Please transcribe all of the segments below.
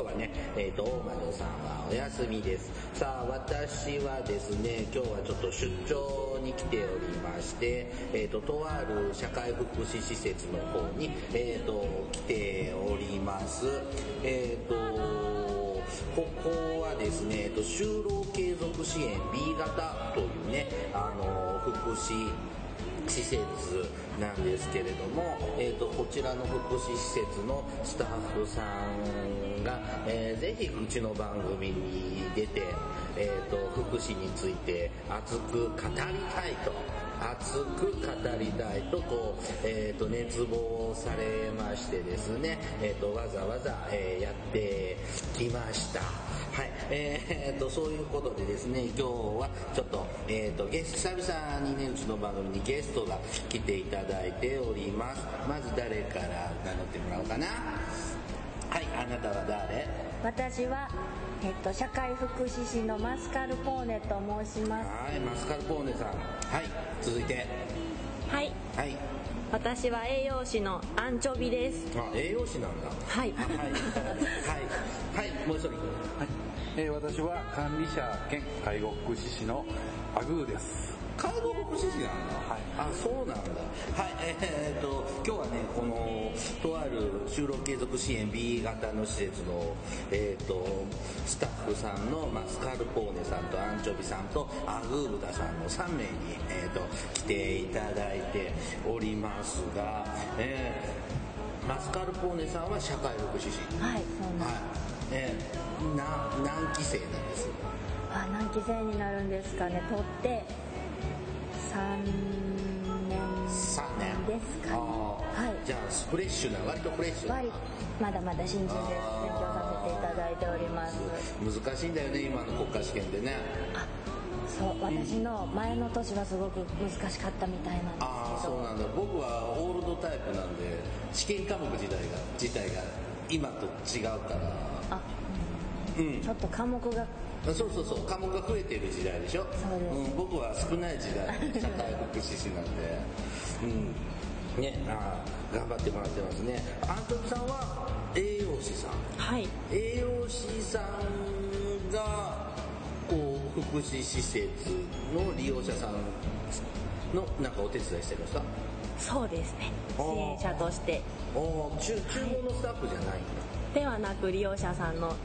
日今日はね、えーと、大魔さんはお休みです。さあ私はですね今日はちょっと出張に来ておりましてえっ、ー、ととある社会福祉施設の方にえっ、ー、と来ております。えっ、ー、とここはですね、えっと、就労継続支援 B 型というね、あの、福祉施設なんですけれども、えーと、こちらの福祉施設のスタッフさんが、えー、ぜひうちの番組に出て、えーと、福祉について熱く語りたいと熱く語りたいとこう、えーと、熱望されましてですね、えー、とわざわざ、えー、やってきました。はい、えー、と、そういうことでですね、今日はちょっと、えー、と、ゲスト、久々にね、うちの番組にゲストが来ていただいております。まず誰から名乗ってもらおうかな？はい、あなたは誰？私は、えっと、社会福祉士のマスカルポーネと申します。はい、マスカルポーネさん。はい、続いて。はい。はい。私は栄養士のアンチョビです。あ、栄養士なんだ。はい。はい。はい。はい、もう一人。はい。えー、私は管理者兼介護福祉士のアグーです。介護福祉士なんだ。はい。あ、そうなんだ。はい、えー、っと、今日はね、この、とある就労継続支援 B 型の施設の、えー、っと、スタッフさんのマスカルポーネさんとアンチョビさんとアグーブダさんの3名に、えー、っと、来ていただいておりますが、えー、マスカルポーネさんは社会福祉士。はい、そうなんはい。えー、な、何期生なんです？あ、何期生になるんですかね。取って、3年ですかね。はい。じゃあフレッシュな割とフレッシュな。まだまだ新人です。勉強させていただいております。難しいんだよね今の国家試験でね。あそう。私の前の年はすごく難しかったみたいなんですけど。ああそうなんだ。僕はオールドタイプなんで試験科目自体が自体が今と違うから。あ、うん、うん、ちょっと科目がそうそうそう。科目が増えている時代でしょ？そうん、僕は少ない時代社会福祉士なんで。うん。ねあ頑張ってもらってますね。アントプさんは栄養士さん。はい。栄養士さんがこう福祉施設の利用者さんのなんかお手伝いしてるんですか？そうですね。支援者として。ああ厨房のスタッフじゃないんだ。ではなく利用者さんの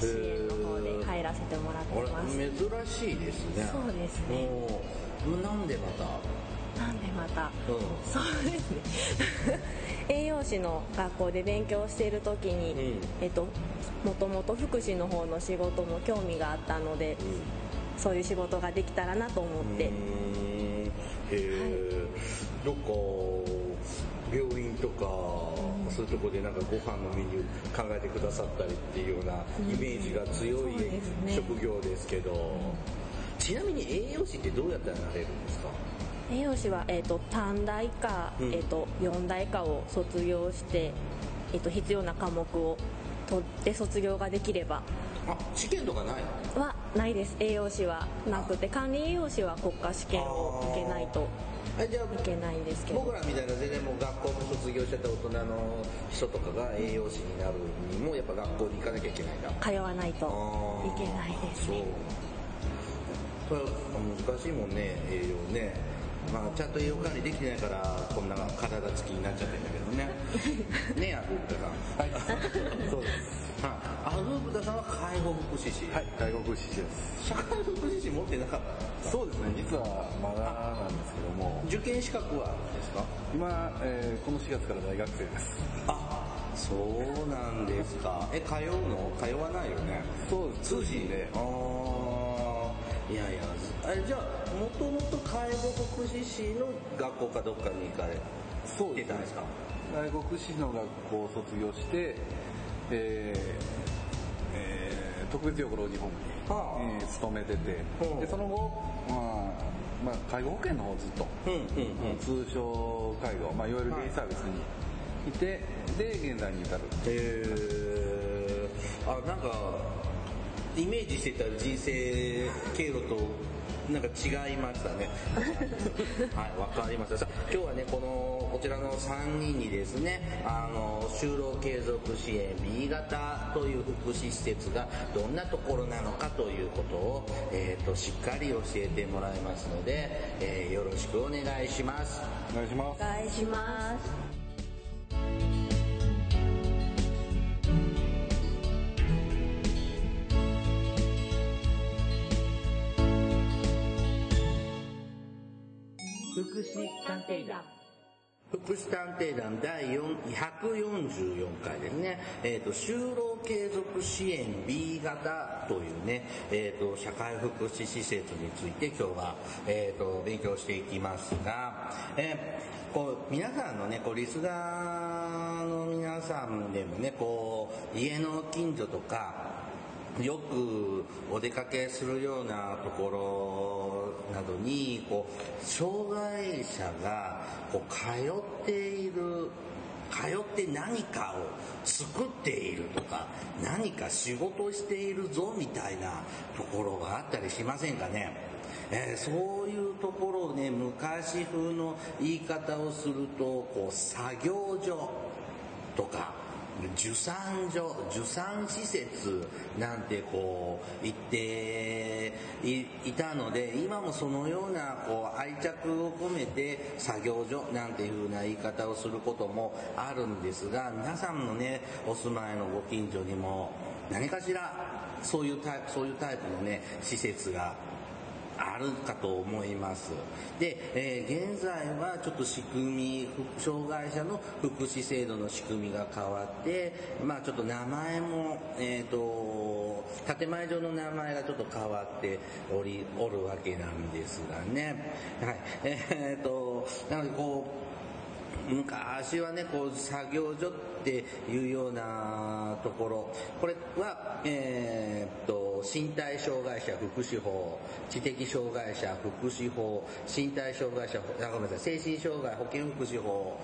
支援の方で入らせてもらってます。珍しいですね。そうですね。なんでまた？なんでまた、うん、そうですね。栄養士の学校で勉強している時に、うん、えっともともと福祉の方の仕事も興味があったので、うん、そういう仕事ができたらなと思って。へえ、はい、どっか病院とかそういうとこでなんかご飯のメニュー考えてくださったりっていうようなイメージが強い職業ですけど、ちなみに栄養士ってどうやったらなれるんですか？栄養士は、えーと、短大か、うん、えーと、4大かを卒業して、えーと、必要な科目を取って卒業ができれば。あ試験とかない？はないです。栄養士はなくて管理栄養士は国家試験を受けないといじゃあい。けないんですけど僕らみたいな全然もう学校も卒業してた大人の人とかが栄養士になるにもやっぱ学校に行かなきゃいけないんだ通わないといけないですね。そう。難しいもんね栄養ね。まあ、ちゃんと栄養管理できてないからこんな体つきになっちゃってるんだけどね。ねえアブータさん。はい。そうですはい。アブータさんは介護福祉士。はい介護福祉士です。社会福祉士持ってなかったそうですね。実はまだなんですけども。受験資格はですか？今、えー、この4月から大学生です。あそうなんですか。え通うの？通わないよね？そう通信で？ああいやいや。えじゃあもともと介護福祉士の学校かどっかに行かれそうですか介護福祉士の学校を卒業して、えー、えー、特別養護老人ホームに、はあ、えー、勤めてて、でその後、まあまあ、介護保険の方ずっと、うんうんうん、通称介護、まあ、いわゆるデイサービスにい。て、で現在に至る。へえー、あなんかイメージしてた人生経路となんか違いましたね。はい、わかりました。今日はね、この、こちらの3人にですね、あの、就労継続支援 B 型という福祉施設がどんなところなのかということを、えっ、ー、と、しっかり教えてもらいますので、えー、よろしくお願いします。お願いします。お願いします。福祉探偵団福祉探偵団第144回ですね、え、ー、と、就労継続支援 B 型というね、え、ー、と、社会福祉施設について今日は、えっ、ー、と、勉強していきますが、えー、こう、皆さんのね、こう、リスナーの皆さんでもね、こう、家の近所とか、よくお出かけするようなところなどにこう障害者がこう通っている通って何かを作っているとか何か仕事しているぞみたいなところがあったりしませんかね、えー、そういうところをね昔風の言い方をするとこう作業所とか受産所、受産施設なんてこう言っていたので、今もそのようなこう愛着を込めて作業所なんていう風な言い方をすることもあるんですが、皆さんのね、お住まいのご近所にも何かしらそういうタイプ、そういうタイプのね、施設があるかと思います。で、えー、現在はちょっと仕組み、障害者の福祉制度の仕組みが変わって、まあちょっと名前も、えっ、ー、と、建前上の名前がちょっと変わっており、おるわけなんですがね。はい。えっ、ー、と、なのでこう、昔はね、こう、作業所っていうようなところ、これは、えー、っと、身体障害者福祉法、知的障害者福祉法、身体障害者、あ、ごめんなさい、精神障害保健福祉法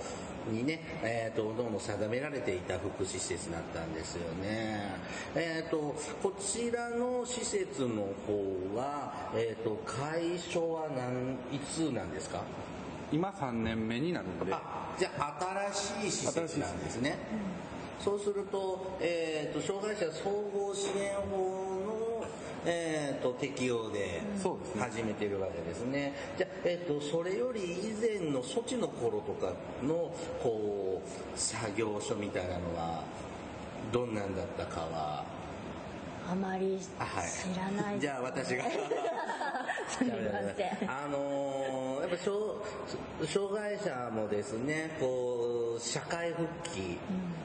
にね、えー、っと、どうも定められていた福祉施設だったんですよね。えー、っと、こちらの施設の方は、えっと、解消は何、いつなんですか？今3年目になるんで。じゃあ新しい施設なんですね。そうすると、えっ、ー、と、障害者総合支援法の、えーと、適用で始めてるわけですね。じゃえっ、ー、と、それより以前の措置の頃とかの、こう、作業所みたいなのは、どんなんだったかは、あまり知らない、はい、じゃあ私が すみません。あのー、ぱ障害者もですね、こう、社会復帰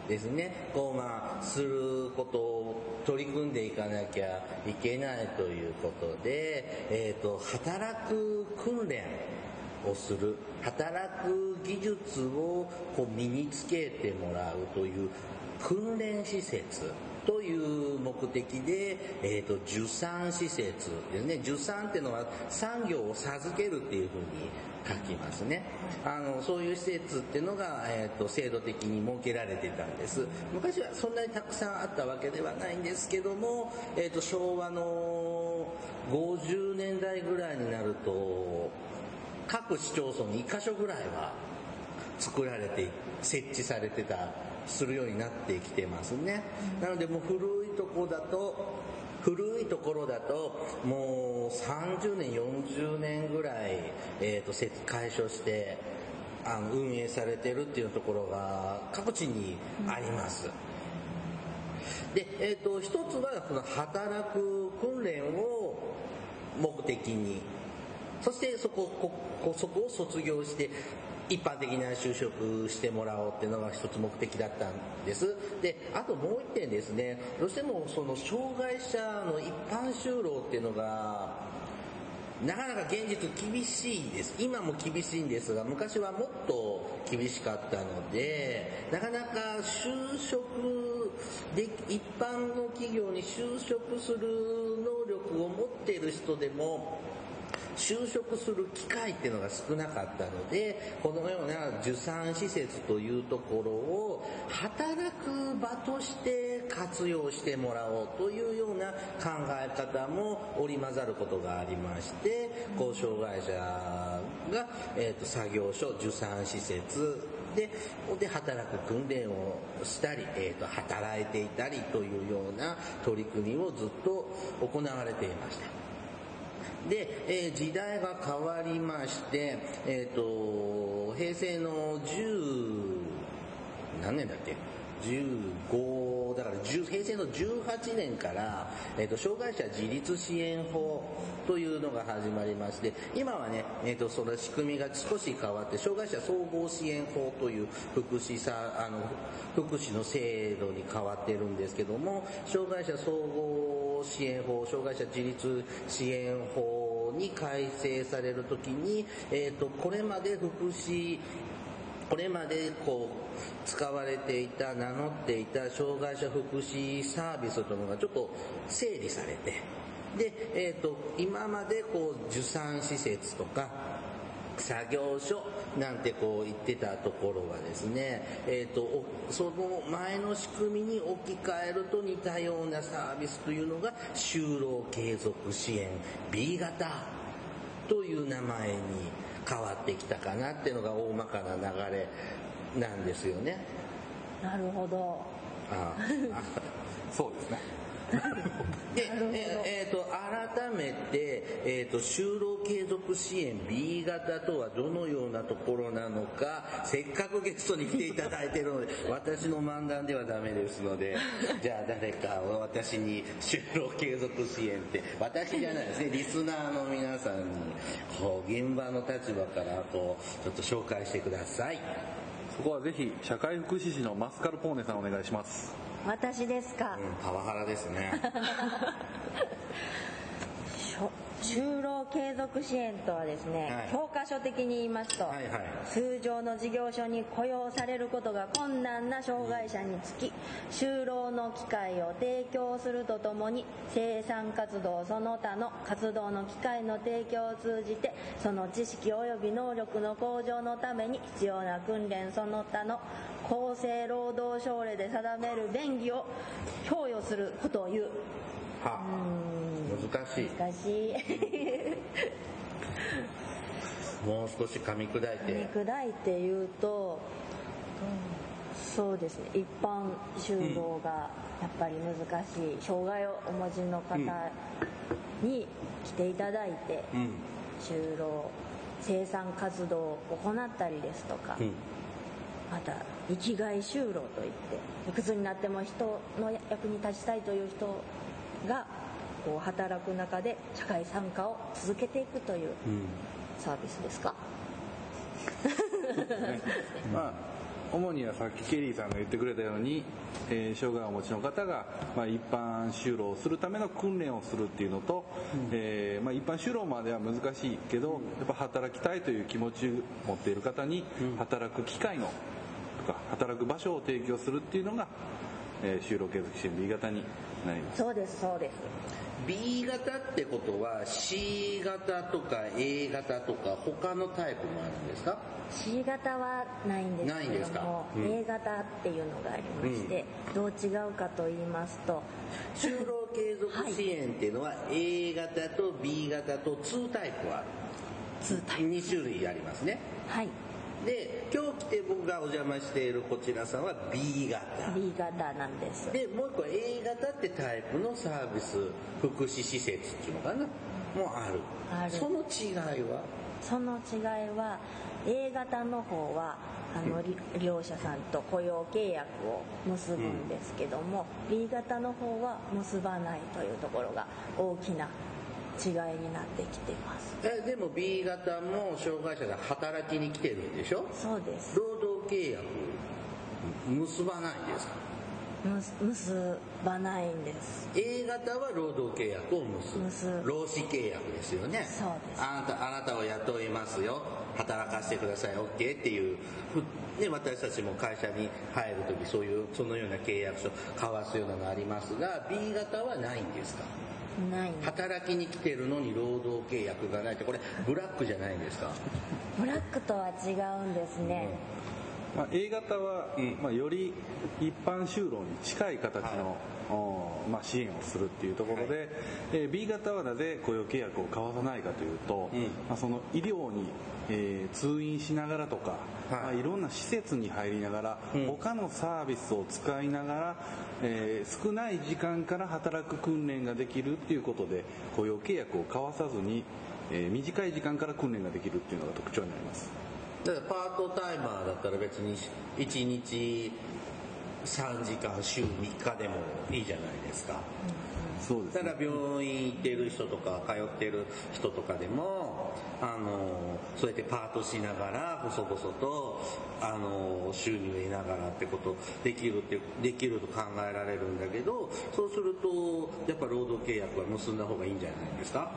ですね、こうまあ、することを取り組んでいかなきゃいけないということで、えっ、ー、と、働く訓練をする、働く技術をこう身につけてもらうという訓練施設。という目的で、えっ、ー、と、受産施設ですね。受産っていうのは産業を授けるっていうふうに書きますね。あの、そういう施設っていうのが、えっ、ー、と、制度的に設けられてたんです。昔はそんなにたくさんあったわけではないんですけども、えっ、ー、と、昭和の50年代ぐらいになると、各市町村に1箇所ぐらいは作られて、設置されてたするようになってきてますね。なのでもう古いとこだと、古いところだと、もう30年、40年ぐらい、えっ、ー、と、解消して、あの、運営されてるっていうところが各地にあります。で、えっ、ー、と、一つは、この働く訓練を目的に、そしてそこ、こそこを卒業して、一般的な就職してもらおうっていうのが一つ目的だったんです。で、あともう一点ですね、どうしてもその障害者の一般就労っていうのが、なかなか現実厳しいです。今も厳しいんですが、昔はもっと厳しかったので、なかなか就職で一般の企業に就職する能力を持っている人でも就職する機会っていうのが少なかったのでこのような受産施設というところを働く場として活用してもらおうというような考え方も織り交ざることがありましてこう障害者が、えーと、作業所受産施設でで働く訓練をしたり、えーと働いていたりというような取り組みをずっと行われていました。で、えー、時代が変わりまして、えっ、ー、と、平成の10、何年だっけ？15だから平成の18年から、えーと、障害者自立支援法というのが始まりまして今はね、えーと、その仕組みが少し変わって障害者総合支援法という福祉さあの福祉の制度に変わってるんですけども障害者総合支援法障害者自立支援法に改正されるときに、えーとこれまで福祉これまでこう使われていた名乗っていた障害者福祉サービスというのがちょっと整理されてで、えーと、今までこう受産施設とか作業所なんてこう言ってたところはですね、えーと、その前の仕組みに置き換えると似たようなサービスというのが就労継続支援 B 型という名前に変わってきたかなっていうのが大まかな流れなんですよね。なるほど。ああそうですね。で、えっ、ー、と、改めて、えっ、ー、と、就労継続支援 B 型とはどのようなところなのか、せっかくゲストに来ていただいているので、私の漫談ではダメですので、じゃあ誰か私に就労継続支援って、私じゃないですね、リスナーの皆さんに、こう、現場の立場から、こう、ちょっと紹介してください。そこはぜひ、社会福祉士のマスカルポーネさんお願いします。私ですか、うん、パワハラですね。就労継続支援とはですね、はい、教科書的に言いますと、はいはい、通常の事業所に雇用されることが困難な障害者につき就労の機会を提供するとともに生産活動その他の活動の機会の提供を通じてその知識及び能力の向上のために必要な訓練その他の厚生労働省令で定める便宜を供与することを言う。は難しい。難しい。もう少し噛み砕いて。噛み砕いて言うと、そうですね、一般就労がやっぱり難しい、うん、障害をお持ちの方に来ていただいて、うん、就労、生産活動を行ったりですとか、うんまた生きがい就労といっていくつになっても人の役に立ちたいという人がこう働く中で社会参加を続けていくというサービスですか、うん、まあ主にはさっきケリーさんが言ってくれたように、えー、障害をお持ちの方が、まあ、一般就労をするための訓練をするっていうのと、うん、えー、まあ、一般就労までは難しいけど、やっぱ働きたいという気持ちを持っている方に働く機会のとか働く場所を提供するっていうのが、えー、就労継続支援 B 型になります。そうですそうです。B 型ってことは C 型とか A 型とか他のタイプもあるんですか？C 型はないんですけども、うん、A 型っていうのがありまして、うん、どう違うかと言いますと就労継続支援っていうのは A 型と B 型と2タイプある2タイプ。2種類ありますね。はいで今日来て僕がお邪魔しているこちらさんは B 型。B 型なんです。でもう一個 A 型ってタイプのサービス福祉施設っていうのかな？もある。ある。その違いは？その違いは A 型の方はあの利用者さんと雇用契約を結ぶんですけども、うん、B 型の方は結ばないというところが大きな違いになってきてます。えでも B 型も障害者が働きに来てるんでしょ？そうです。労働契約結ばないんですか？結ばないんです。A 型は労働契約を結ぶ。労使契約ですよね。そうです。あなたあなたを雇いますよ。働かせてください。OK っていう。ふね、私たちも会社に入る時そういうそのような契約書交わすようなのがありますが B 型はないんですか？働きに来てるのに労働契約がないってこれブラックじゃないんですか。ブラックとは違うんですね、まあ、A 型は、うん。まあ、より一般就労に近い形の、おまあ、支援をするっていうところで、はい。えー B 型はなぜ雇用契約を交わさないかというと、うん。まあ、その医療に、えー通院しながらとか、はい。いまあ、いろんな施設に入りながら、うん。他のサービスを使いながら、えー少ない時間から働く訓練ができるっていうことで雇用契約を交わさずに、えー短い時間から訓練ができるっていうのが特徴になります。だからパートタイマーだったら別に1日3時間週3日でもいいじゃないですか。そうですね。ただ病院行ってる人とか通ってる人とかでもあのそうやってパートしながら細々とあの収入を得ながらってことできるってできると考えられるんだけどそうするとやっぱ労働契約は結んだ方がいいんじゃないですか？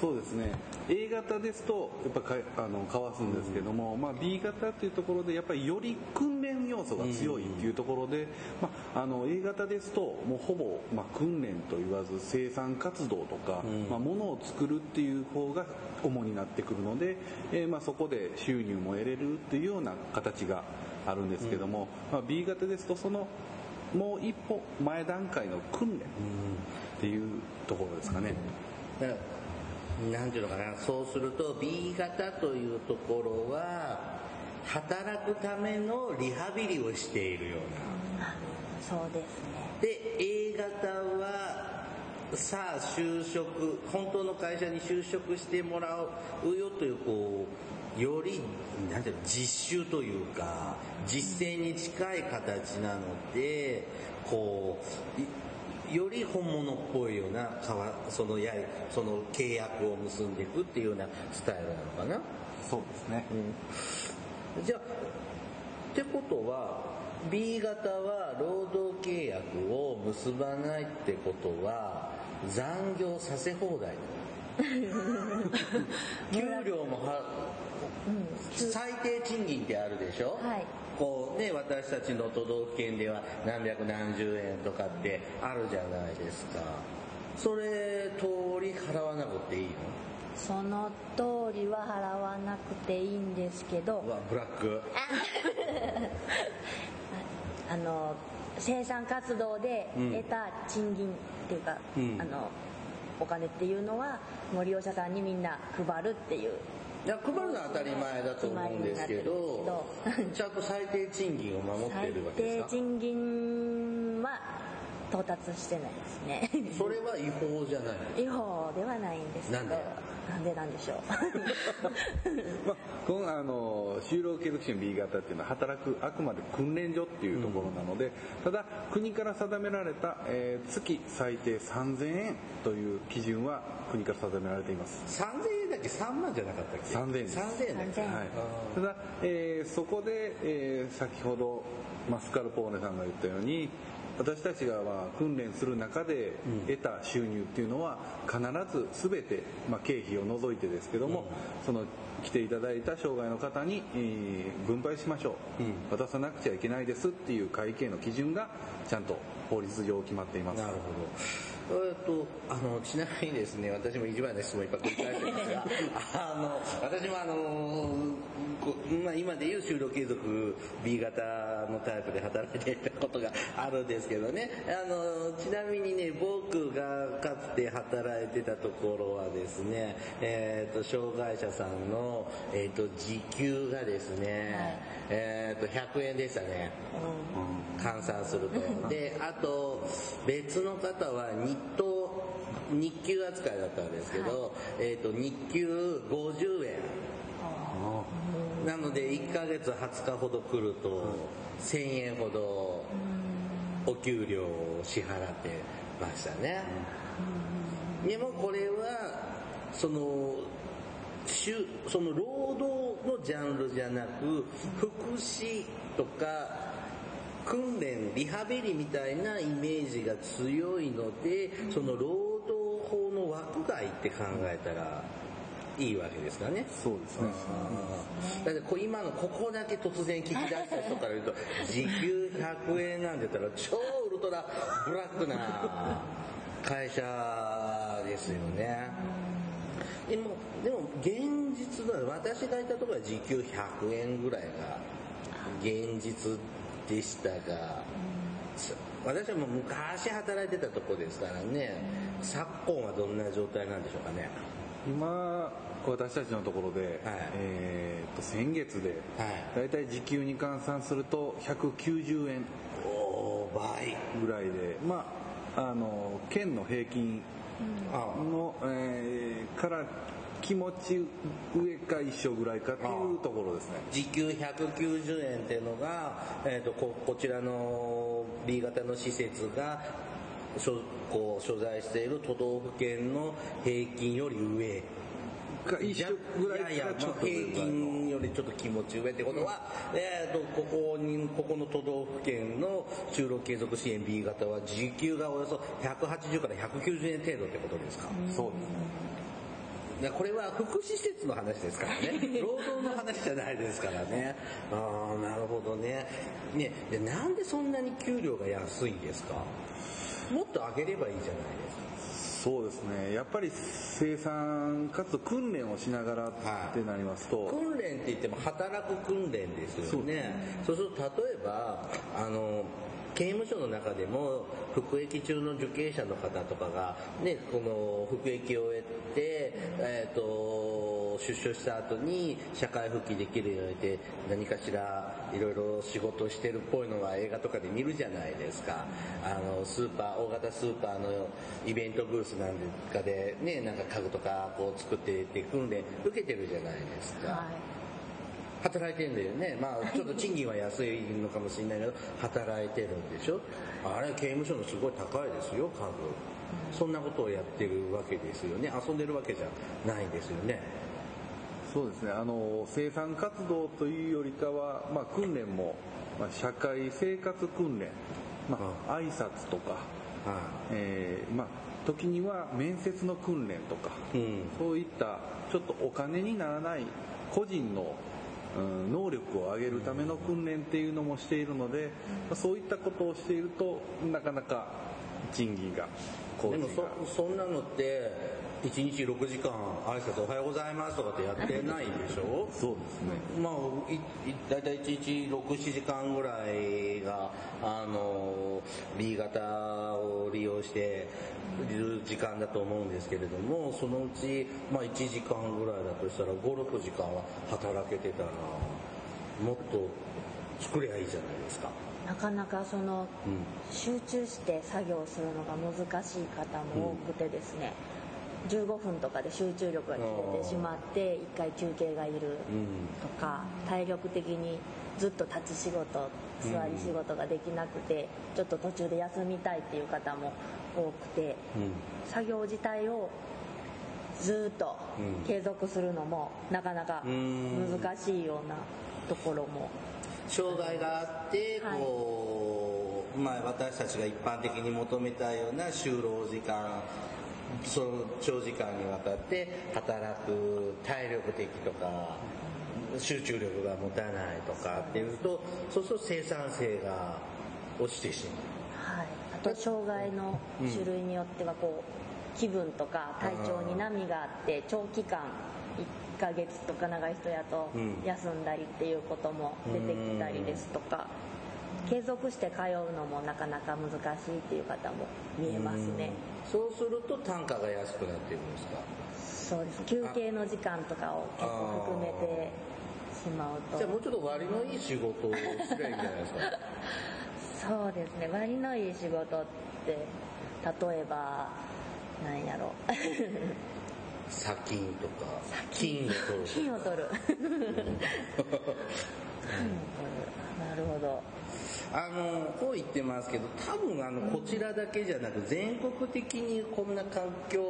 そうですね。A 型ですとやっぱかあのかわすんですけども、まあ、B 型っていうところでやっぱりより訓練要素が強いっていうところで、まあ、あの A 型ですともうほぼ、まあ、訓練と言わず生産活動とか、うん。まあ、物を作るっていう方が主になってくるので、えーまあ、そこで収入も得れるっていうような形があるんですけども、まあ、B 型ですとそのもう一歩前段階の訓練っていうところですかね。だからなんていうのかなそうすると B 型というところは働くためのリハビリをしているような。そうですね。で A 型はさあ就職本当の会社に就職してもらうよというこうよりなんていうの実習というか実践に近い形なのでこういより本物っぽいようなそのやその契約を結んでいくっていうようなスタイルなのかな。そうですね。じゃあってことは B 型は労働契約を結ばないってことは残業させ放題 給料もは最低賃金ってあるでしょ、はい。こうね私たちの都道府県では何百何十円とかってあるじゃないですか。それ通り払わなくていいの？その通りは払わなくていいんですけど。うわブラック。あの生産活動でうん得た賃金っていうか、うん。あのお金っていうのはもう利用者さんにみんな配るっていういや配るのは当たり前だと思うんですけどちゃんと最低賃金を守って最るわけですか？低賃金は到達してないですね。それは違法じゃない？違法ではないんですけど。なんで？なんでしょう？まあ、このあの就労継続支援 B 型っていうのは働くあくまで訓練所っていうところなので、ただ国から定められた、えー月最低3000円という基準は国から定められています。3000円だっけ？3万じゃなかったっけ？3000円です。3000円だっけ？3000円。はい、ただ、えーそこで、えー先ほどマスカルポーネさんが言ったように私たちがまあ訓練する中で得た収入っていうのは必ず全て、まあ、経費を除いてですけども、その来ていただいた障害の方に、えー分配しましょう、うん。渡さなくちゃいけないですっていう会計の基準がちゃんと法律上決まっています。なるほど。えっと、あの、ちなみにですね、私も一番の質問いっぱい繰り返してますが、あの、私もあの、こまあ、今でいう就労継続 B 型のタイプで働いていたことがあるんですけどね、あの、ちなみにね、僕がかつて働いてたところはですね、えっと、障害者さんの、えっと、時給がですね、えっと、100円でしたね。換算すると。で、あと、別の方は日当、日給扱いだったんですけど、えっ、と、日給50円。なので、1ヶ月20日ほど来ると、1000円ほど、お給料を支払ってましたね。でもこれは、その、しゅその労働のジャンルじゃなく、福祉とか、訓練リハビリみたいなイメージが強いのでその労働法の枠外って考えたらいいわけですかね。そうですね。だってこ今のここだけ突然聞き出した人から言うと、時給100円なんて言ったら超ウルトラブラックな会社ですよね。でも、でも現実だ、私がいたところは時給100円ぐらいが現実でしたが、私はもう昔働いてたとこですからね、昨今はどんな状態なんでしょうかね。今私たちのところで、はい、えー、と先月で、だい。たい時給に換算すると190円ぐらいでまああの県の平均の、うん、えー、から気持ち上か一緒ぐらいかっていうところですね。時給190円っていうのが、えーと、ここちらの B 型の施設が所こう所在している都道府県の平均より上。が一緒ぐらいいやいや、まあ、平均よりちょっと気持ち上ってことは、うん、えーと、ここにここの都道府県の就労継続支援 B 型は時給がおよそ180から190円程度ってことですか、うん、そうです。これは福祉施設の話ですからね。労働の話じゃないですからね。ああなるほどね。ねでなんでそんなに給料が安いんですか？もっと上げればいいじゃないですか。そうですね。やっぱり生産かつ訓練をしながらってなりますと、はい、訓練って言っても働く訓練ですよね。そうすると例えばあの刑務所の中でも服役中の受刑者の方とかが、ね、この服役を終えて、えーと、出所した後に社会復帰できるようにて何かしらいろいろ仕事してるっぽいのは映画とかで見るじゃないですかあのスーパー大型スーパーのイベントブースなんかでねなんか家具とかこう作ってって訓練受けてるじゃないですか。はい働いてんだよね。まあ、ちょっと賃金は安いのかもしれないけど、働いてるんでしょ？あれ、刑務所のすごい高いですよ、家具。そんなことをやってるわけですよね。遊んでるわけじゃないですよね。そうですね。あの、生産活動というよりかは、まあ、訓練も、まあ、社会生活訓練、まあ、挨拶とか、はえー、まあ、時には面接の訓練とか、うん、そういったちょっとお金にならない個人の能力を上げるための訓練っていうのもしているので、そういったことをしているとなかなか賃金が。でもそそんなのって1日6時間挨拶おはようございますとかってやってないでしょ？そうですね。まあ大体1日67時間ぐらいがあの B 型を利用している時間だと思うんですけれどもそのうち、まあ、1時間ぐらいだとしたら56時間は働けてたらもっと作りゃいいじゃないですか。なかなかその、集中して作業するのが難しい方も多くてですね、15分とかで集中力が切れてしまって1回休憩がいるとか、体力的にずっと立ち仕事座り仕事ができなくてちょっと途中で休みたいっていう方も多くて、作業自体をずっと継続するのもなかなか難しいようなところも。障害があって、こう、まあ私たちが一般的に求めたような就労時間、その長時間にわたって働く体力的とか、集中力が持たないとかっていうと、そうすると生産性が落ちてしまう。はい。あと障害の種類によってはこう、気分とか体調に波があって長期間1ヶ月とか長い人やと休んだりっていうことも出てきたりですとか、継続して通うのもなかなか難しいっていう方も見えますね。そうすると単価が安くなっているんですか？そうです。休憩の時間とかを結構含めてしまうと。じゃあもうちょっと割のいい仕事をすればいいんじゃないですか？そうですね。割のいい仕事って例えばなんやろ。砂金とか金を取る。金を取る。なるほどあのこう言ってますけど多分あのこちらだけじゃなく全国的にこんな環境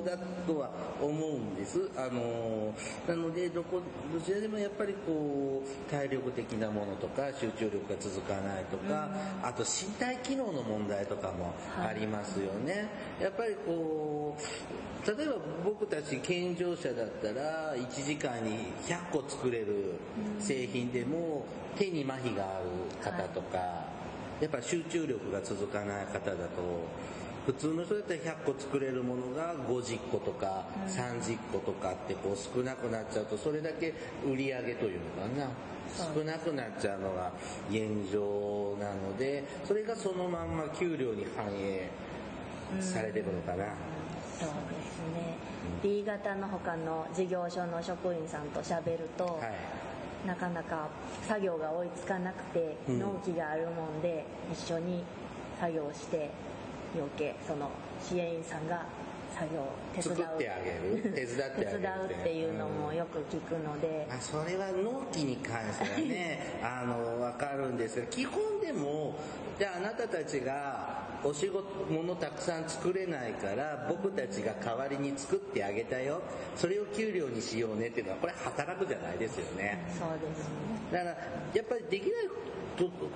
況だとは思うんです。あのなのでどこどちらでもやっぱりこう体力的なものとか集中力が続かないとか、あと身体機能の問題とかもありますよね。やっぱりこう例えば僕たち健常者だったら1時間に100個作れる製品でも手に麻痺がある方とか、やっぱ集中力が続かない方だと普通の人だったら100個作れるものが50個とか30個とかってこう少なくなっちゃうとそれだけ売り上げというのかな。少なくなっちゃうのが現状なのでそれがそのまんま給料に反映されてるのかな。そうですね。B 型の他の事業所の職員さんと喋ると、はい、なかなか作業が追いつかなくて納期があるもんで一緒に作業して余計その支援員さんが作業手伝う作ってあげる？手伝ってあげる手伝うっていうのもよく聞くので、ま あ、それは納期に関してはね あの分かるんですが基本でもじゃああなたたちがお仕事物たくさん作れないから僕たちが代わりに作ってあげたよ。それを給料にしようねっていうのはこれ働くじゃないですよね。そうですね。だからやっぱりできない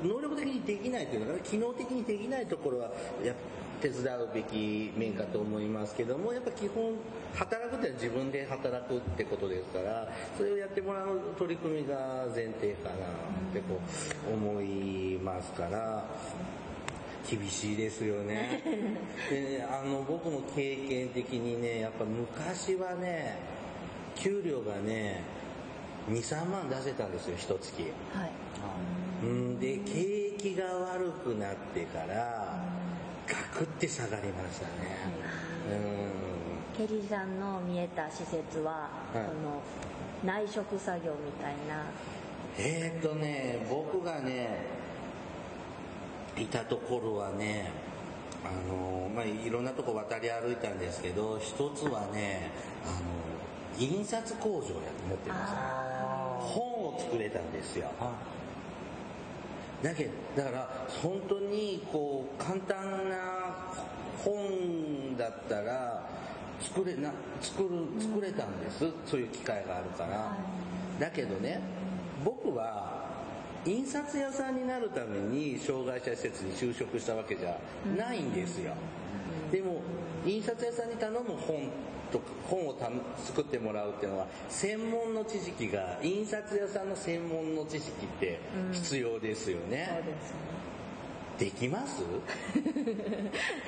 能力的にできないというのかな。機能的にできないところはや手伝うべき面かと思いますけどもやっぱ基本働くって自分で働くってことですからそれをやってもらう取り組みが前提かなってこう思いますから厳しいですよね。でねあの僕も経験的にねやっぱ昔はね給料がね23万出せたんですよ一月。はい。うんで景気が悪くなってからって下がりましたね、うん、ケリーさんの見えた施設は、はい、の内職作業みたいな。えっ、ー、とね僕がねいたところはねあのまあいろんなとこ渡り歩いたんですけど一つはねあの印刷工場やと思ってました本を作れたんですよ、だけだから本当にこう簡単な本だったら作れな作る作れたんです、そういう機会があるから、だけどね僕は印刷屋さんになるために障害者施設に就職したわけじゃないんですよ、でも印刷屋さんに頼む本と本を作ってもらうっていうのは専門の知識が印刷屋さんの専門の知識って必要ですよね、うん、できます？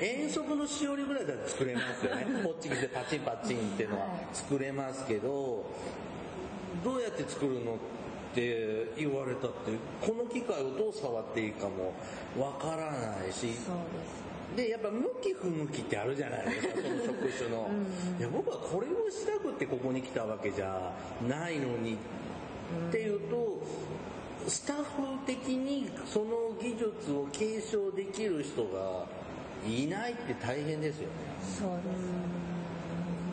遠足のしおりぐらいだったら作れますよね。こっち来てパチンパチンっていうのは作れますけどどうやって作るのって言われたってこの機械をどう触っていいかもわからないし。でやっぱ向き不向きってあるじゃないですかその職種の、いや僕はこれをしたくてここに来たわけじゃないのに、っていうとスタッフ的にその技術を継承できる人がいないって大変ですよね。そうです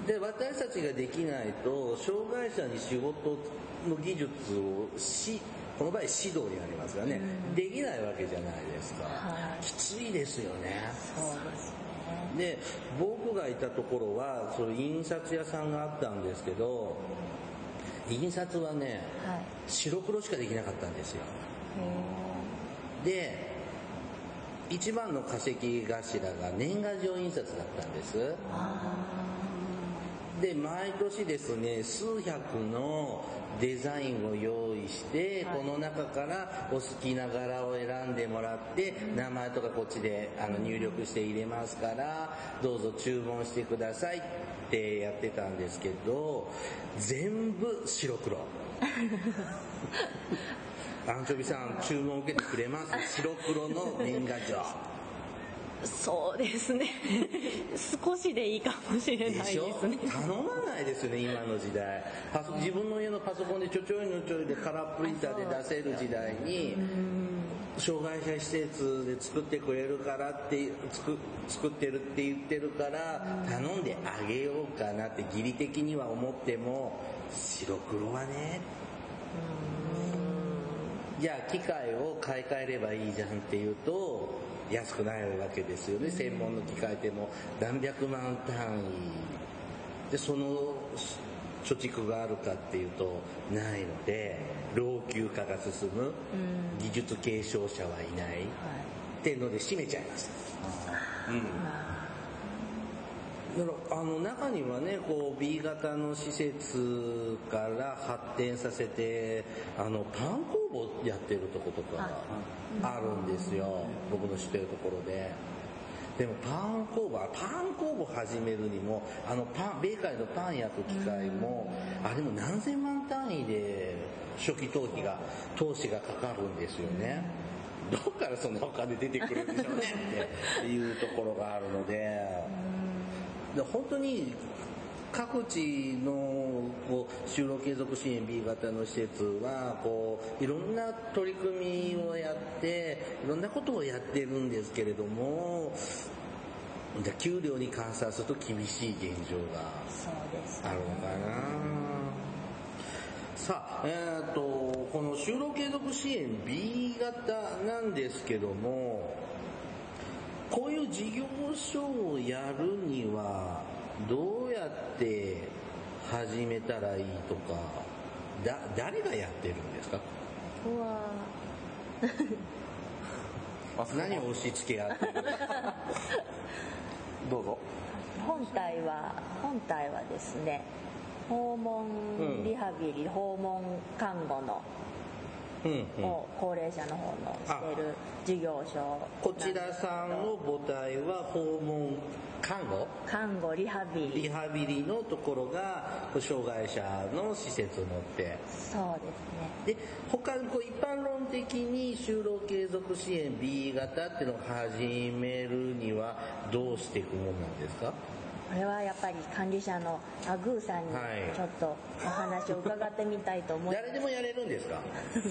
で私たちができないと障害者に仕事の技術をしこの場合指導になりますがね、うん、できないわけじゃないですか、はい、きついですよね。そうですね。で僕がいたところはその印刷屋さんがあったんですけど印刷はね、はい、白黒しかできなかったんですよ。で一番の化石頭が年賀状印刷だったんですで毎年ですね数百のデザインを用意して、この中からお好きな柄を選んでもらって名前とかこっちであの入力して入れますからどうぞ注文してくださいってやってたんですけど全部白黒。アンチョビさん注文受けてくれます？白黒の年賀状そうですね。少しでいいかもしれないですね。頼まないですよね今の時代。自分の家のパソコンでちょちょいのちょいでカラープリンターで出せる時代に障害者施設で作ってくれるからって作作ってるって言ってるから頼んであげようかなって義理的には思っても白黒はね。じゃあ機械を買い替えればいいじゃんっていうと安くないわけですよね。専門の機械でも何百万単位でその貯蓄があるかっていうとないので老朽化が進む、技術継承者はいない、っていうので閉めちゃいました、うんだからあの中にはねこう B 型の施設から発展させてあのパン工房やってるとことかあるんですよ。僕の知ってるところで。でもパン工房パン工房始めるにもあのパンベーカリーのパン焼く機械もあれも何千万単位で初期投資が投資がかかるんですよね。どこからそんなお金出てくるんでしょうねっていうところがあるので本当に各地のこう就労継続支援 B 型の施設はこういろんな取り組みをやっていろんなことをやってるんですけれども給料に換算すると厳しい現状があるのかな。さあ、えっ、ー、と、この就労継続支援 B 型なんですけども、こういう事業所をやるには、どうやって始めたらいいとか、だ、誰がやってるんですか？うわ 何を押し付け合ってる？どうぞ。本体は、本体はですね、訪問リハビリ、うん、訪問看護のを高齢者の方のしてる事業所こちらさんの母体は訪問看護？看護リハビリ。リハビリのところが障害者の施設を持って。そうですね。で他にこう一般論的に就労継続支援 B 型っていうのを始めるにはどうしていくものなんですか？これはやっぱり管理者のアグーさんにちょっとお話を伺ってみたいと思います、誰でもやれるんですか？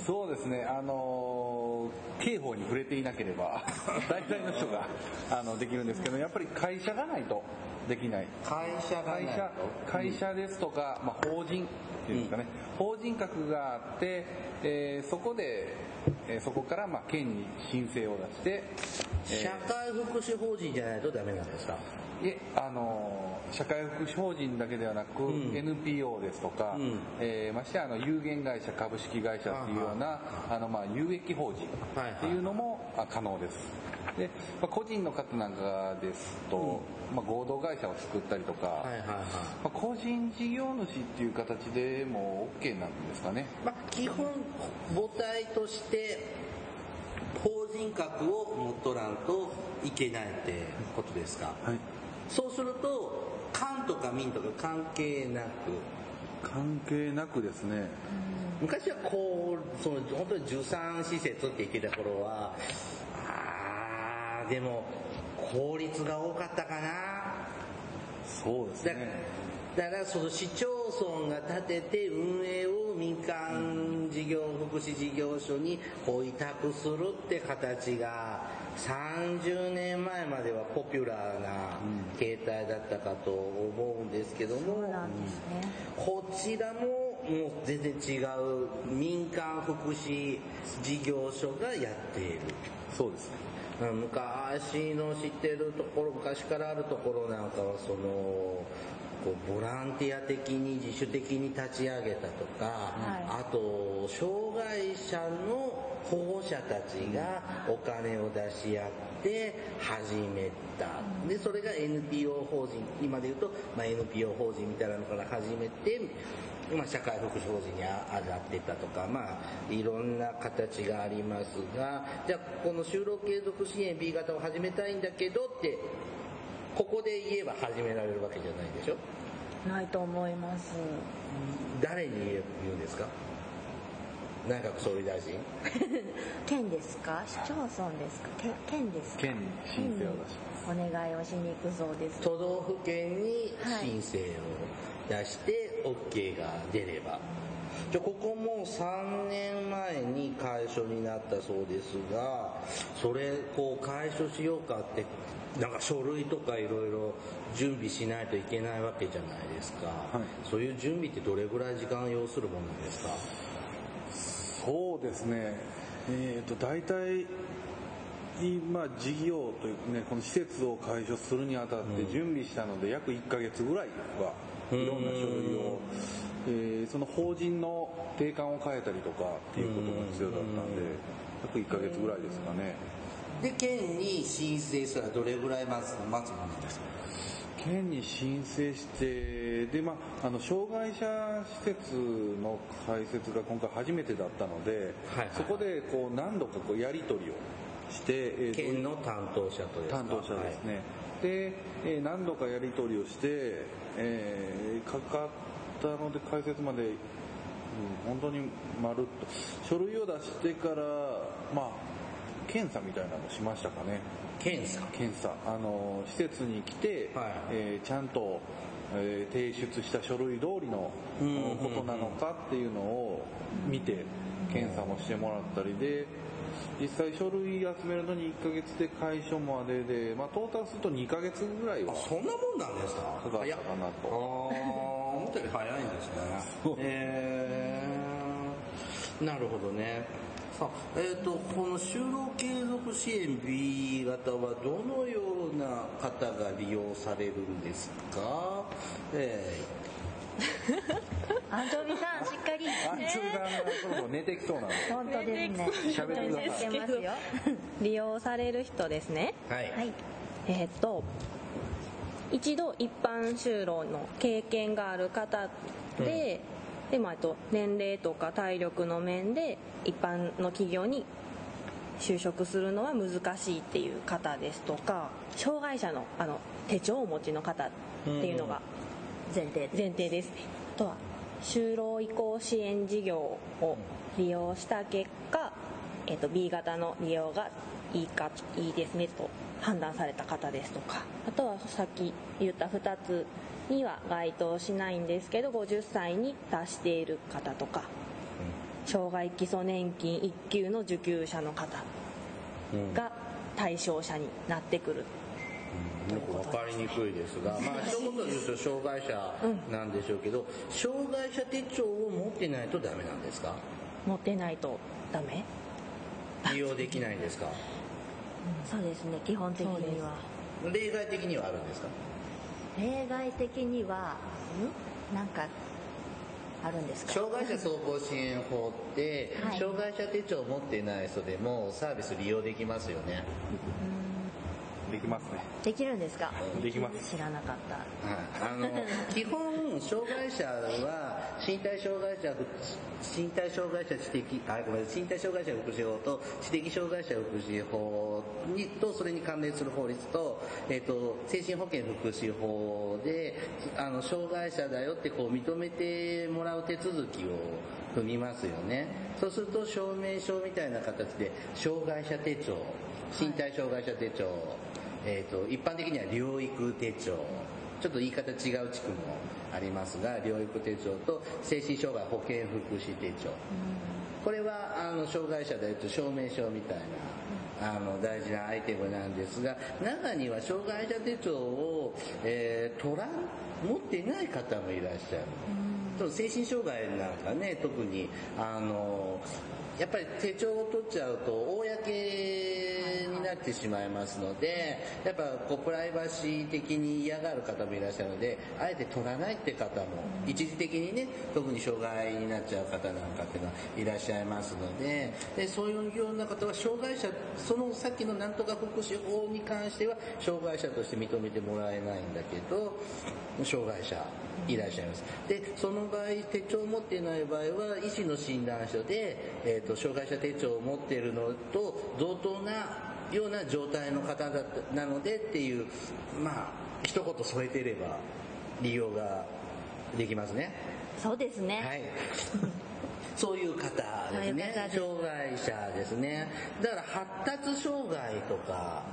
そうですね。あの刑法に触れていなければ 大体の人があのできるんですけどやっぱり会社がないとできない。会社がないと。会社ですとか、まあ、法人っていうんですかね、うん、法人格があって、えー、そこで、えー、そこからまあ県に申請を出して、社会福祉法人じゃないとダメなんですか？いえ、あの、社会福祉法人だけではなく、うん、NPO ですとか、うん、えー、ましてあの有限会社、株式会社っていうような、あの、まあ、有益法人っていうのも、可能です。で、まあ、個人の方なんかですと、うん、まあ、合同会社を作ったりとか、はいはいはい。まあ、個人事業主っていう形でも OK なんですかね？まあ、基本母体として法人格を持っとらんといけないってことですか？はい。そうすると官とか民とか関係なく。関係なくですね。昔はこうその本当に受産施設って言ってた頃はああでも効率が多かったかな。そうですねだからその市町村が建てて運営を民間事業福祉事業所に委託するって形が30年前まではポピュラーな形態だったかと思うんですけども、ね、こちらももう全然違う民間福祉事業所がやっている。そうですね。昔の知ってるところ、昔からあるところなんかはその、こうボランティア的に自主的に立ち上げたとか、はい、あと障害者の保護者たちがお金を出し合って始めた。で、それが NPO 法人、今で言うと、まあ、NPO 法人みたいなのから始めて、まあ、社会福祉法人に上がってたとか、まあ、いろんな形がありますが、じゃあ、この就労継続支援 B 型を始めたいんだけどって、ここで言えば始められるわけじゃないでしょ？ないと思います。誰に言うんですか？内閣総理大臣。県ですか？市町村ですか？県ですか？県に申請を出します。お願いをしに行くそうです。都道府県に申請を出して OK が出れば、はいじゃここも3年前に解消になったそうですがそれこう解消しようかってなんか書類とかいろいろ準備しないといけないわけじゃないですか、はい、そういう準備ってどれぐらい時間を要するものですか？そうですね。えっ、ー、と大体今事業というねこの施設を解消するにあたって準備したので約1ヶ月ぐらいはいろんな書類を、えー、その法人の定款を変えたりとかっていうことが必要だったんで約1ヶ月ぐらいですかね。で県に申請すらどれぐらい待つ待つものですか県に申請してで、まあ、あの障害者施設の開設が今回初めてだったので、はいはい、そこでこう何度かこうやり取りをして、えー、県の担当者と担当者ですね、はい、で、えー、何度かやり取りをして、えー、かかったので開設まで、うん、本当にまるっと。書類を出してからまあ検査みたいなのしましたかね。検査？検査。あの施設に来て、はい、えー、ちゃんと、えー、提出した書類通りのことなのかっていうのを見て検査もしてもらったりで実際書類集めるのに1ヶ月で解消までで、まあ、トータルすると2ヶ月ぐらいはそんなもんなんですか？かかったかなと。ああ思ったより早いんですね。えー、なるほどね。さあ、えーと、この就労継続支援 B 型はどのような方が利用されるんですか、えー、アンチョビさんしっかり。アンチョビさんがそろそろ寝てきそうなの本当ですね。喋ってください。ますよ。利用される人ですね。はい、えっ、と一度一般就労の経験がある方で、うん。でもあと年齢とか体力の面で一般の企業に就職するのは難しいっていう方ですとか障害者のあの手帳をお持ちの方っていうのが前提前提ですね。あとは就労移行支援事業を利用した結果、えっと、B 型の利用がいいかいいですねと判断された方ですとかあとはさっき言った2つには該当しないんですけど50歳に達している方とか障害基礎年金1級の受給者の方が対象者になってくる。よく分かりにくいですが、まあ一言で言うと障害者なんでしょうけど、障害者手帳を持ってないとダメなんですか？持ってないとダメ？利用できないんですか、そうですね基本的には。例外的にはあるんですか？例外的にはなんかあるんですか？障害者総合支援法って、はい、障害者手帳を持ってない人でもサービス利用できますよね、できますね。できるんですか？できます。知らなかった、はい、あの基本障害者は身体障害者身体障害者知的あごめん身体障害者福祉法と知的障害者福祉法にとそれに関連する法律と,、えーと、精神保健福祉法であの障害者だよってこう認めてもらう手続きを踏みますよね。そうすると証明書みたいな形で障害者手帳身体障害者手帳、えーと、一般的には療育手帳。ちょっと言い方違う地区もありますが療育手帳と精神障害保健福祉手帳、これはあの障害者でいうと証明書みたいなあの大事なアイテムなんですが中には障害者手帳を、えー、取ら持ってない方もいらっしゃる。精神障害なんかね特にあのやっぱり手帳を取っちゃうと公になってしまいますのでやっぱこうプライバシー的に嫌がる方もいらっしゃるのであえて取らないって方も一時的にね特に障害になっちゃう方なんかっていうのはいらっしゃいますのででそういうような方は障害者そのさっきのなんとか福祉法に関しては障害者として認めてもらえないんだけど障害者いらっしゃいます。で、その場合、手帳を持っていない場合は、医師の診断書で、えっ、ー、と、障害者手帳を持っているのと同等なような状態の方だなのでっていう、まあ、一言添えてれば、利用ができますね。そうですね。はい。そういう方ですね。障害者ですね。だから発達障害とか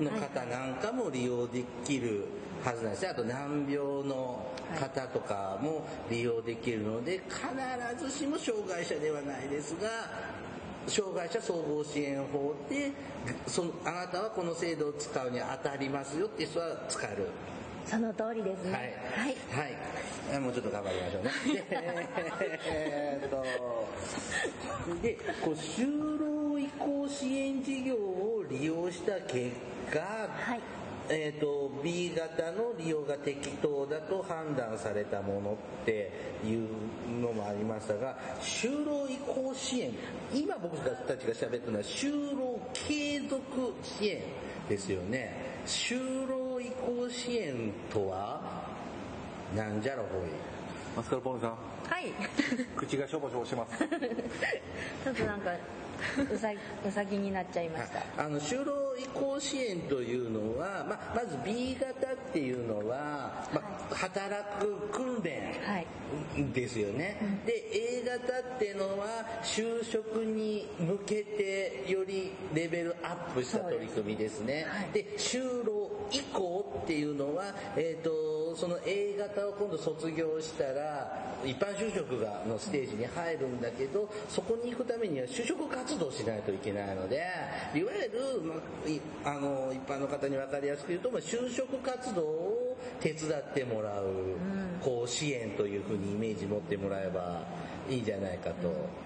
の方なんかも利用できるはずなんですね。あと難病の方とかも利用できるので、必ずしも障害者ではないですが、障害者総合支援法でそのあなたはこの制度を使うに当たりますよっていう人は使える。その通りですね。はい。はい。はい、もうちょっと頑張りましょうね。えっと、で、こう、就労移行支援事業を利用した結果、はい、えーと、B 型の利用が適当だと判断されたものっていうのもありましたが就労移行支援。今僕たちが喋ったのは就労継続支援ですよね。就労移行支援とはなんじゃろほい。マスカルポーネさん。はい。口がしょぼしょぼしてます。ちょっとなんかうさうさぎになっちゃいました。あの就労移行支援というのは、まあ、まず B 型っていうのは、まあ、働く訓練ですよね、はい、で A 型っていうのは就職に向けてよりレベルアップした取り組みですね。で、はい、就労移行っていうのは、えーと、その A 型を今度卒業したら一般就職がのステージに入るんだけどそこに行くためには就職活動しないといけないのでいわゆる、まあの一般の方に分かりやすく言うと、まあ、就職活動を手伝ってもらう、こう支援というふうにイメージ持ってもらえばいいんじゃないかと。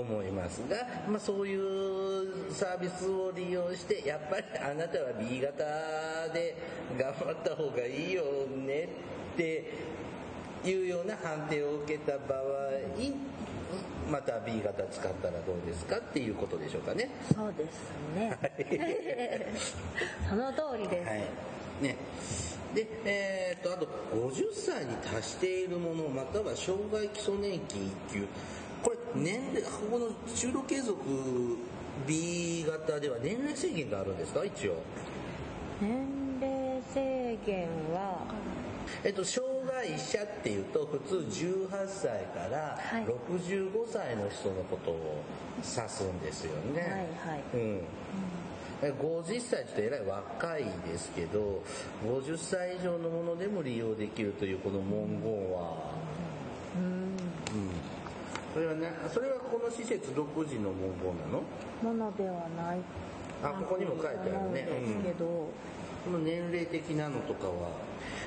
思いますが、まあ、そういうサービスを利用してやっぱりあなたは B 型で頑張った方がいいよねっていうような判定を受けた場合また B 型使ったらどうですかっていうことでしょうかね。そうですね。その通りです。はい。ね。で、えー、っと、あと、50歳に達しているもの、または障害基礎年金1級。これ、年齢、ここの就労継続 B 型では年齢制限があるんですか？一応。年齢制限は、えっと、障害者っていうと普通18歳から65歳の人のことを指すんですよね。はいはい。うん。50歳ってえらい若いですけど50歳以上のものでも利用できるというこの文言は、それはねそれはこの施設独自の文言なの？ものではない。あここにも書いてあるね。ですけど、うん、この年齢的なのとかは？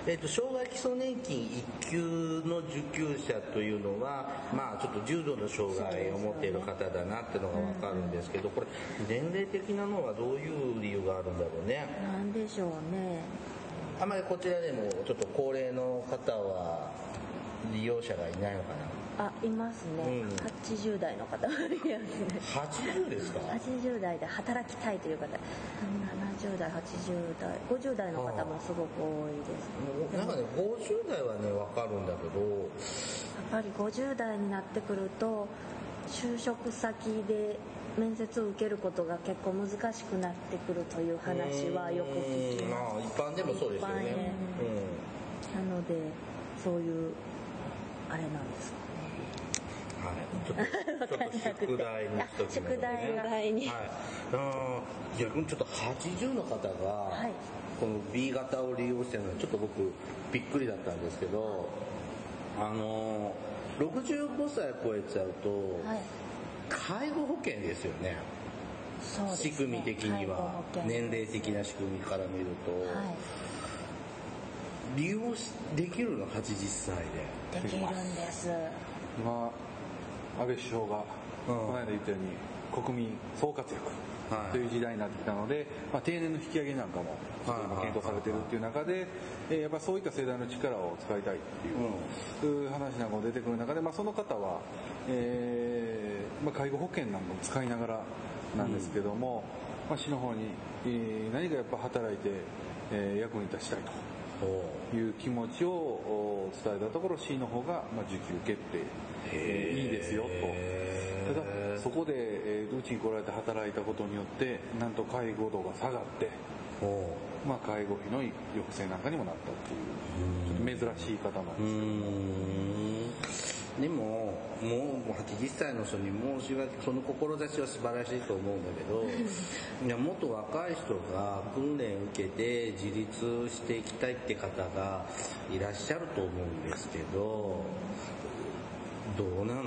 えーと、障害基礎年金1級の受給者というのは、まあ、ちょっと重度の障害を持っている方だなっていうのが分かるんですけど、これ年齢的なのはどういう理由があるんだろうね？なんでしょうね。あまりこちらでもちょっと高齢の方は利用者がいないのかな？あいますね、うん、80代の方がいますね。80ですか？80代で働きたいという方。70代80代50代の方もすごく多いですなんかね50代はね分かるんだけど。やっぱり50代になってくると就職先で面接を受けることが結構難しくなってくるという話はよく聞きます。一般でもそうですよね。うん、なのでそういうあれなんですかはい、ちょっと宿題にしときますね。宿題。に。はい。あ逆にちょっと80の方が、この B 型を利用してるのはちょっと僕びっくりだったんですけど、あの65歳超えちゃうと、はい、介護保険ですよね。ね。仕組み的には。年齢的な仕組みから見ると、はい、利用できるの？80歳で。できるんです。今安倍首相が、この間言ったように国民総活躍という時代になってきたので、まあ、定年の引き上げなんかも検討されているっていう中で、えやっぱそういった世代の力を使いたいっていう話なんかも出てくる中で、まあ、その方は、えーまあ、介護保険なんかも使いながらなんですけども、まあ、市の方に、えー、何かやっぱ働いて、えー、役に立ちたいという気持ちを伝えたところ市の方が、まあ、受給決定。いいですよ。と。ただそこで、えー、うちに来られて働いたことによってなんと介護度が下がって、まあ、介護費の抑制なんかにもなったっていう。ちょっと珍しい方なんですけど。でももう80歳の人に申し訳その志は素晴らしいと思うんだけど いやもっと若い人が訓練受けて自立していきたいって方がいらっしゃると思うんですけどどうなの？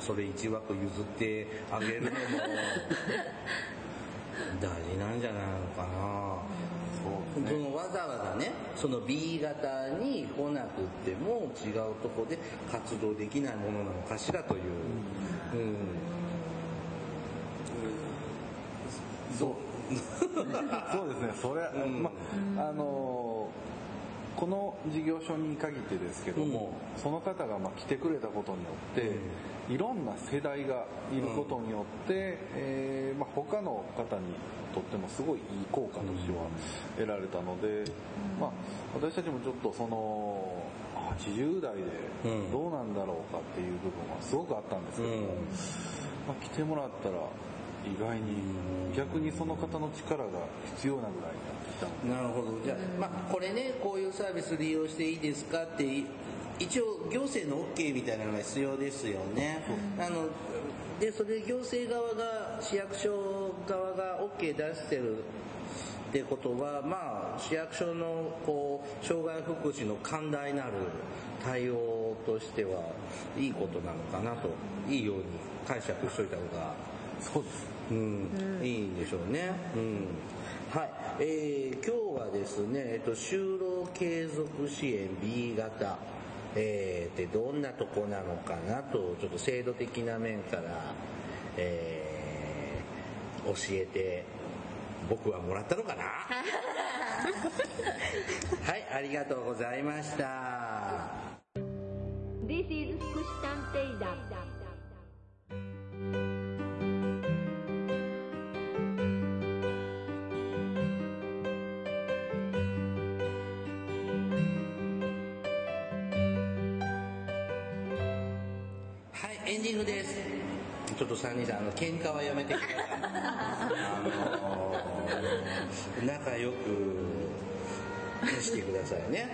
それ1枠譲ってあげるのも 大事なんじゃないのかな？そのわざわざねその B 型に来なくっても違うとこで活動できないものなのかしらという、うん、そう。そうですね。それ、うん、まあのこの事業所に限ってですけども、うん、その方がまあ来てくれたことによって、いろんな世代がいることによって、うん、えー、まあ、他の方にとってもすごいいい効果としては得られたので、まあ、私たちもちょっとその80代でどうなんだろうかっていう部分はすごくあったんですけども、まあ、来てもらったら意外に逆にその方の力が必要なぐらいになってきたなるほど。じゃあ、まあ、これねこういうサービス利用していいですかって一応行政の OK みたいなのが必要ですよね。あのでそれ行政側が市役所側が OK 出してるってことはまあ市役所のこう障害福祉の寛大なる対応としてはいいことなのかなといいように解釈しといた方が。そうです、うん、うん、いいんでしょうね。うんはい、えー、今日はですね、えっと、就労継続支援 B 型、えー、ってどんなとこなのかなと、ちょっと制度的な面から、えー、教えて、僕はもらったのかな？はい、ありがとうございました。This is 福祉探偵団。ちょっと3人さん、あの、喧嘩はやめてください。あのー、仲良くしてくださいね。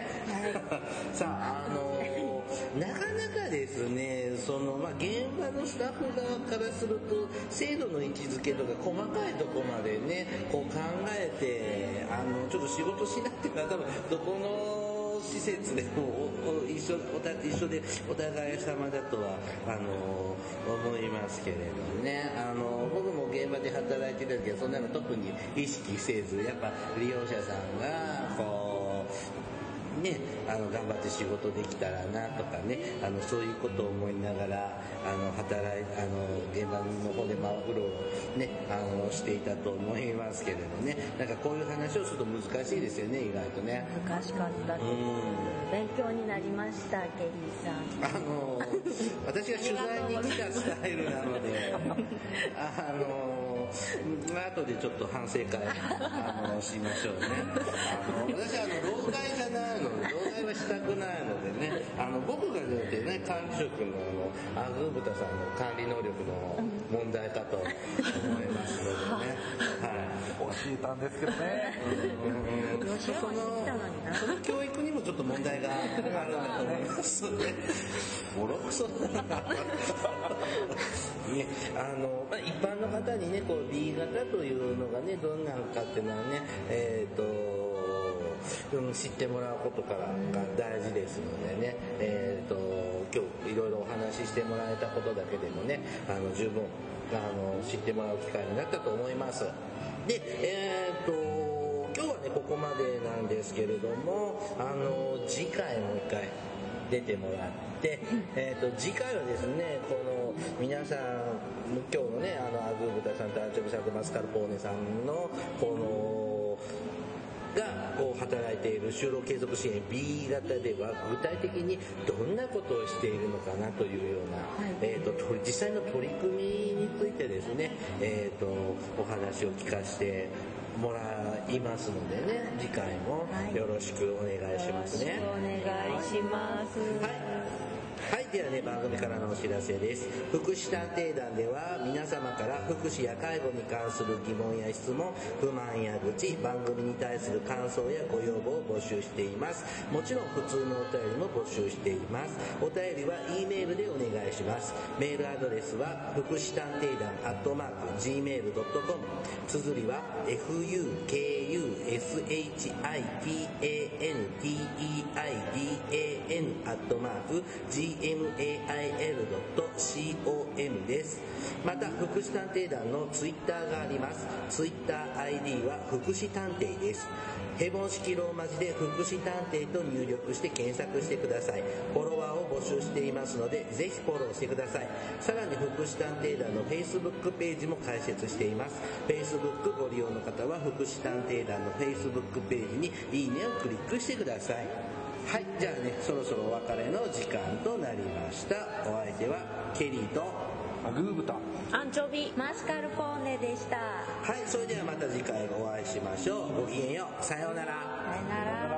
さあ、あのー、なかなかですね、その、まあ、現場のスタッフ側からすると、制度の位置づけとか細かいとこまでね、こう考えて、あの、ちょっと仕事しなっていうのは多分、どこの施設でも一緒一緒でお互い様だとはあの思いますけれどね。あの僕も現場で働いてた時はそんなの特に意識せずやっぱ利用者さんがね、あの頑張って仕事できたらなとかねあのそういうことを思いながらあの働いあの現場の方で真お風呂をねあのしていたと思いますけれどねなんかこういう話をすると難しいですよね意外とね。難しかったです、勉強になりましたケリーさん。あの私が取材に来たスタイルなのであのまあ後でちょっと反省会あのしましょうね。あの私はあの老害じゃないのので、動画はしたくないのでね、あの、僕が出てね、管理職のあの、アグーブタさんの管理能力の問題かと思いますのでね、はい。教えたんですけどね。うん、その、その教育にもちょっと問題があると思いますね。ボロクソ。ね、あの、まあ、一般の方にね、こう B 型というのがね、どんなのかっていうのはね、えっ、ー、と、知ってもらうことからが大事ですのでね、えーと、今日いろいろお話ししてもらえたことだけでもねあの十分あの知ってもらう機会になったと思います。で、えーと、今日はねここまでなんですけれどもあの次回もう一回出てもらって、えーと、次回はですねこの皆さん今日のねあのアグーブタさんとアーチョブシャクマスカルポーネさんのこのがこう働いている就労継続支援 B 型では具体的にどんなことをしているのかなというような、はい、えーと、実際の取り組みについてですね、えーと、お話を聞かせてもらいますのでね次回もよろしくお願いしますね。お願いします。はいはいではね番組からのお知らせです。福祉探偵団では皆様から福祉や介護に関する疑問や質問不満や愚痴番組に対する感想やご要望を募集しています。もちろん普通のお便りも募集しています。お便りは E メールでお願いします。メールアドレスは福祉探偵団アットマーク Gmail.com 綴りは fukushitanteidan アットマーク gmail mail.com です。また福祉探偵団のツイッターがあります。ツイッター ID は福祉探偵です。ヘボン式ローマ字で福祉探偵と入力して検索してください。フォロワーを募集していますのでぜひフォローしてください。さらに福祉探偵団の Facebook ページも開設しています。Facebook ご利用の方は福祉探偵団の Facebook ページにいいねをクリックしてください。はいじゃあねそろそろお別れの時間となりました。お相手はケリーとアグー豚アンチョビマスカルポーネでした。はいそれではまた次回お会いしましょう。ごきげんよう。さようなら。さよなら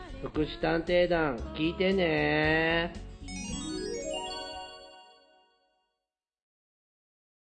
福祉探偵団聞いてね。